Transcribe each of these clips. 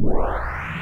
Wow.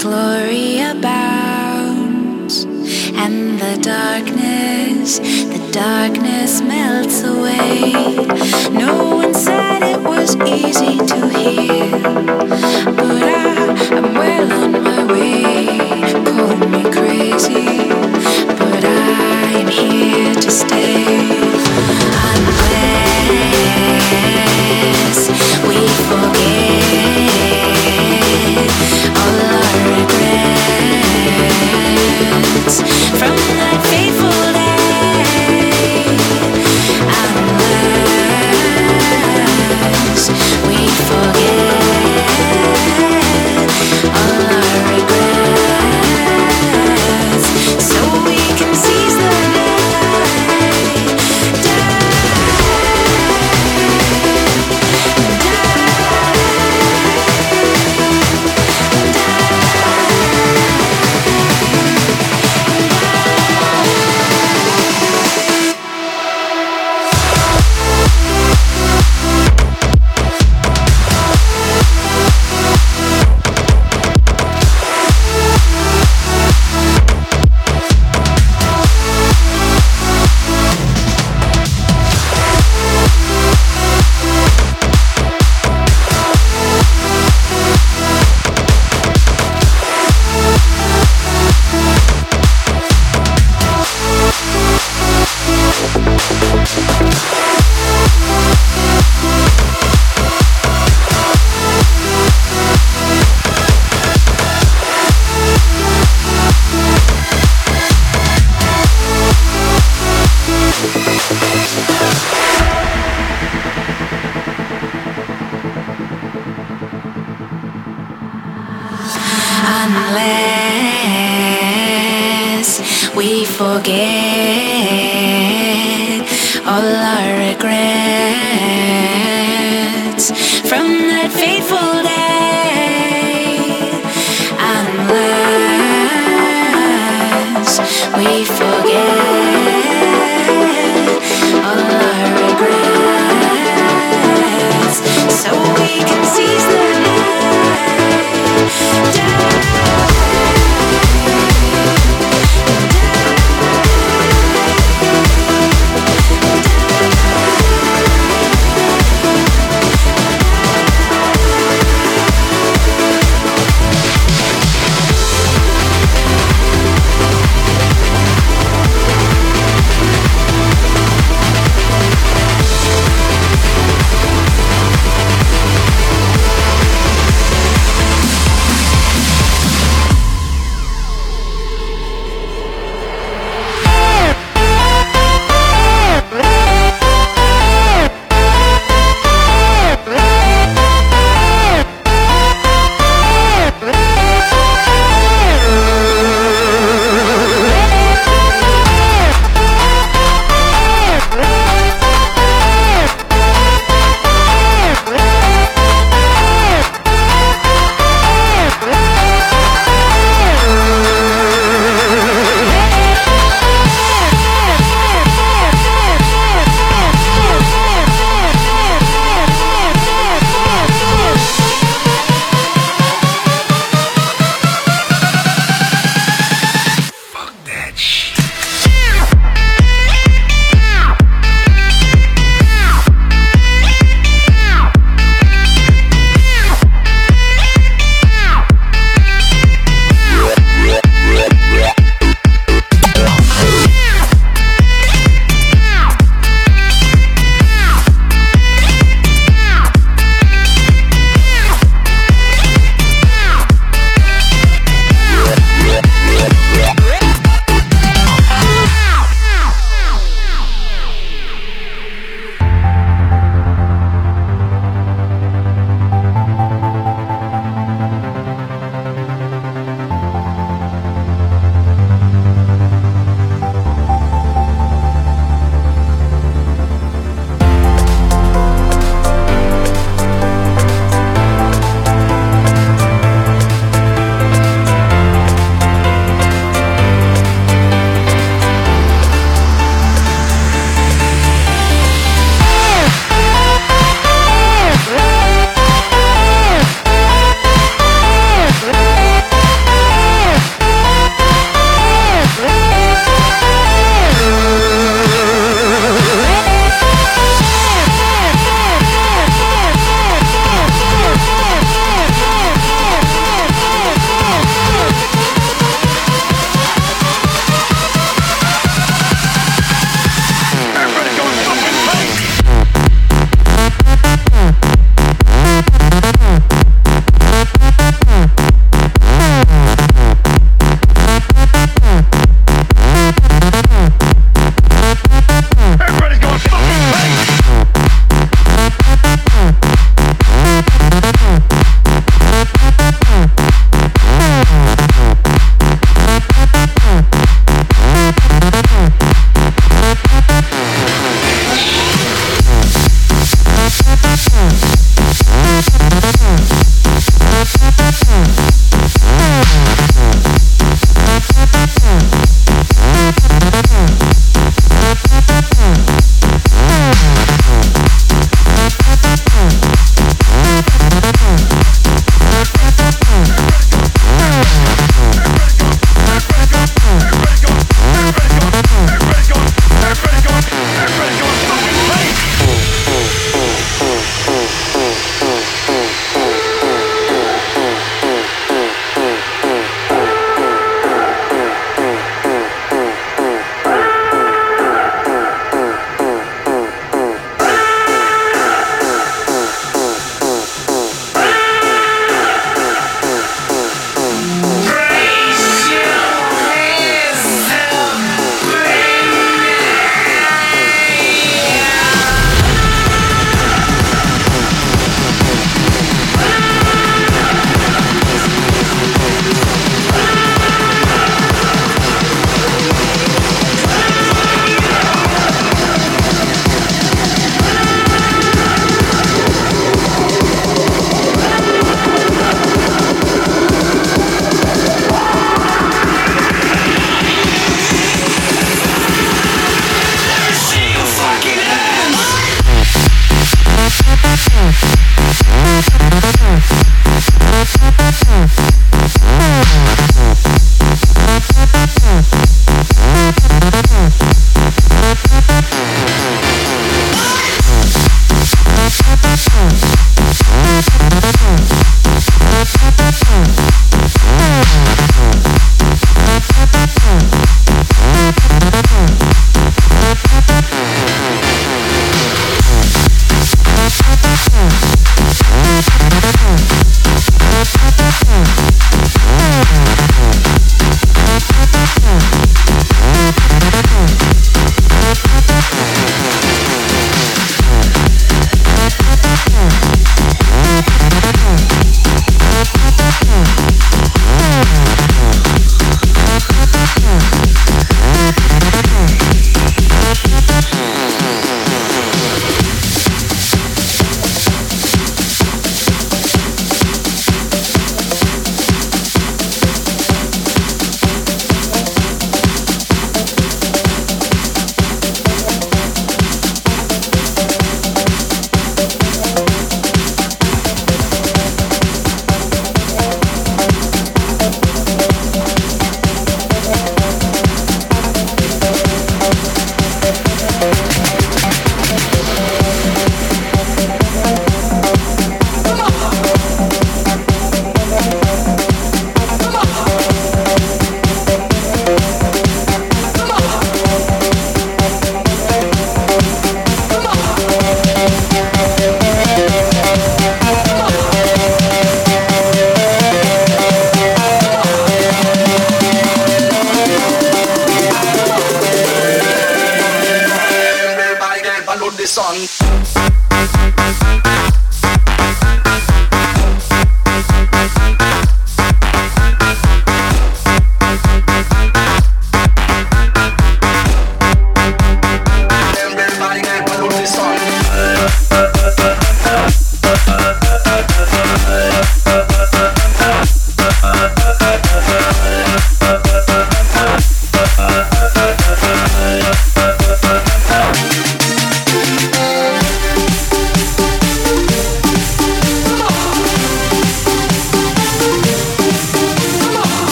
Glory abounds, and the darkness, the darkness melts away. No one said it was easy to hear, but I, I'm well on my way. Call me crazy, but I am here to stay. Unless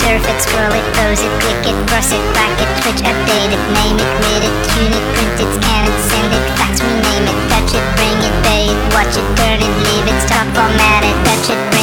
surf it, scroll it, pose it, click it, brush it, rack it, twitch, update it, name it, knit it, tune it, print it, scan it, send it, fax, rename it, touch it, bring it, pay it, watch it, turn it, leave it, stop, format it, touch it,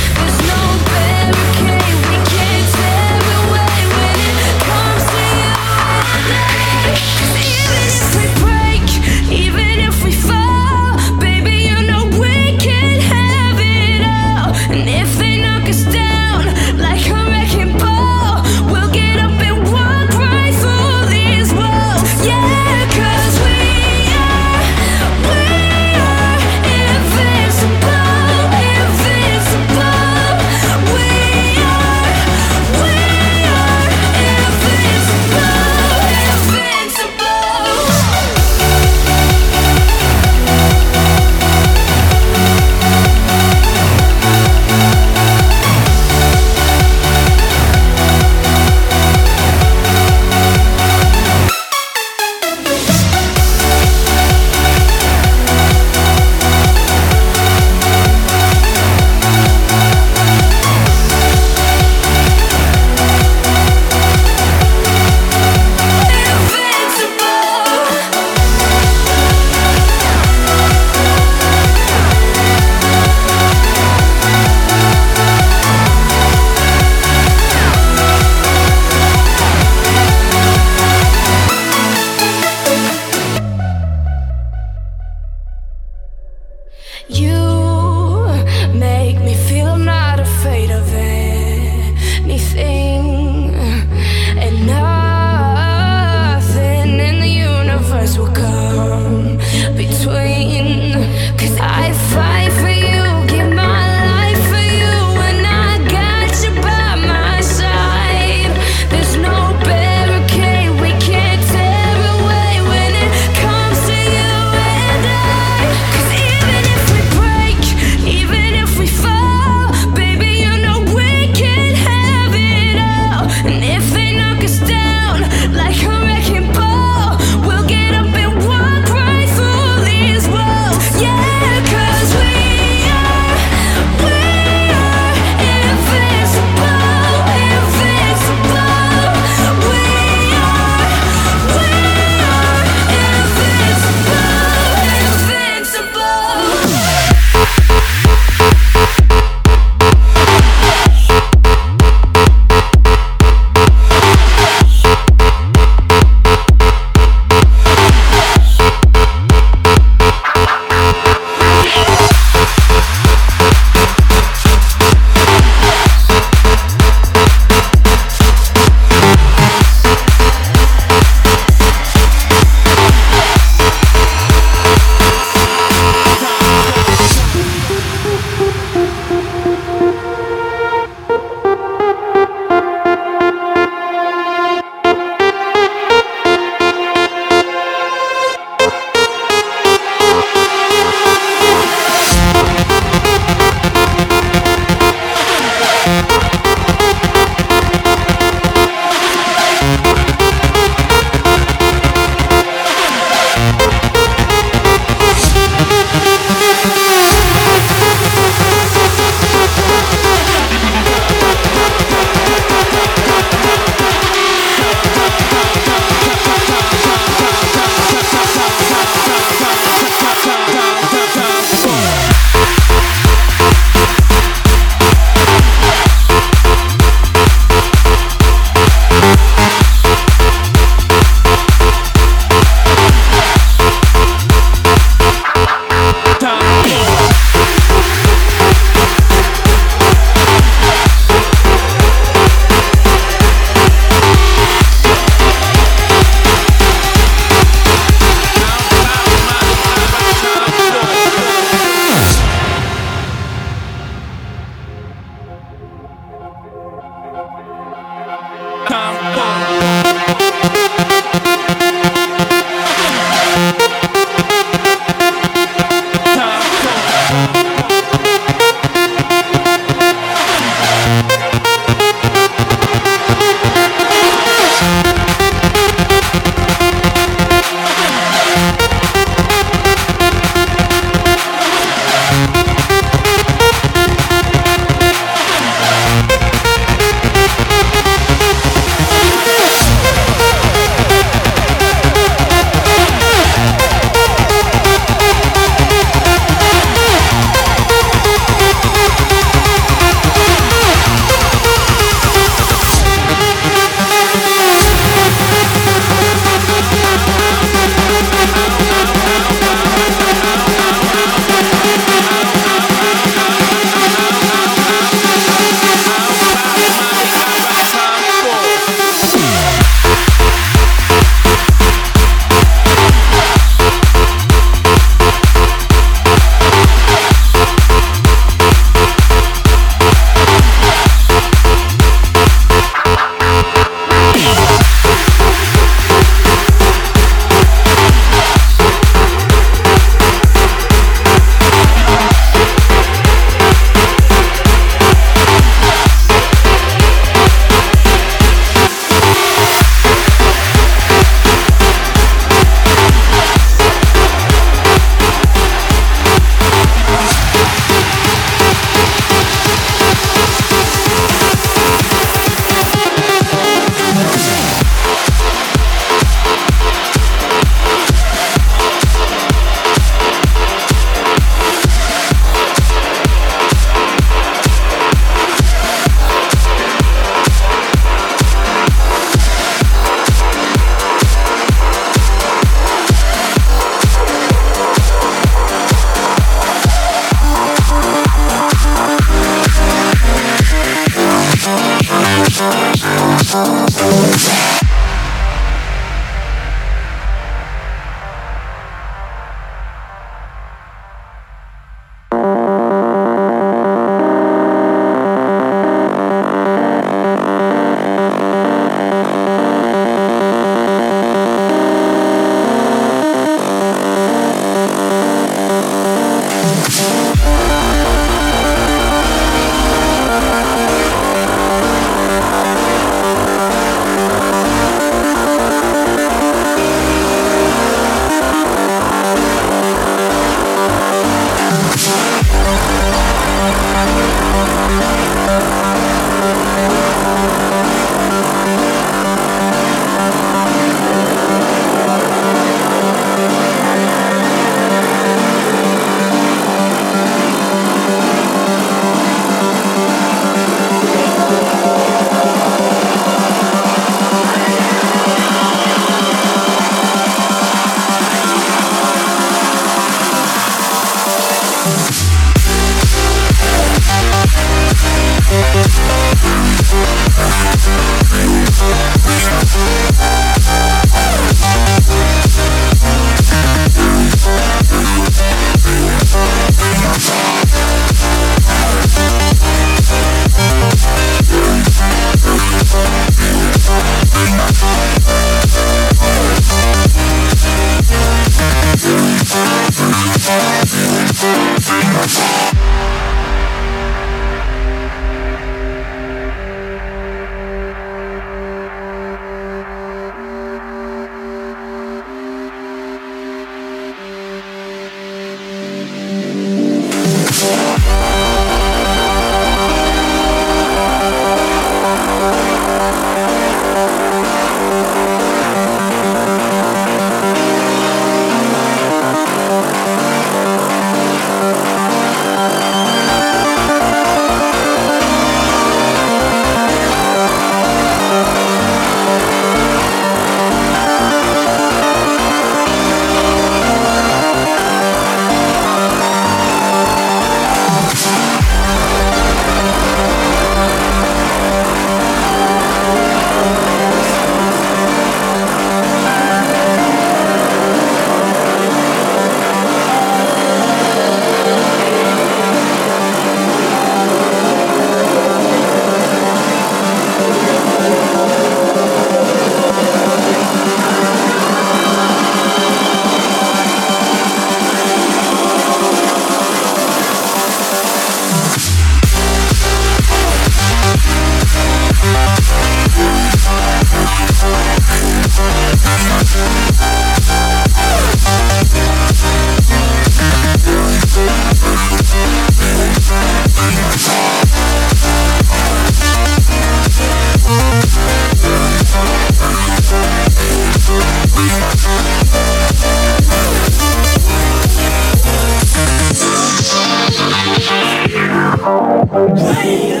Bye.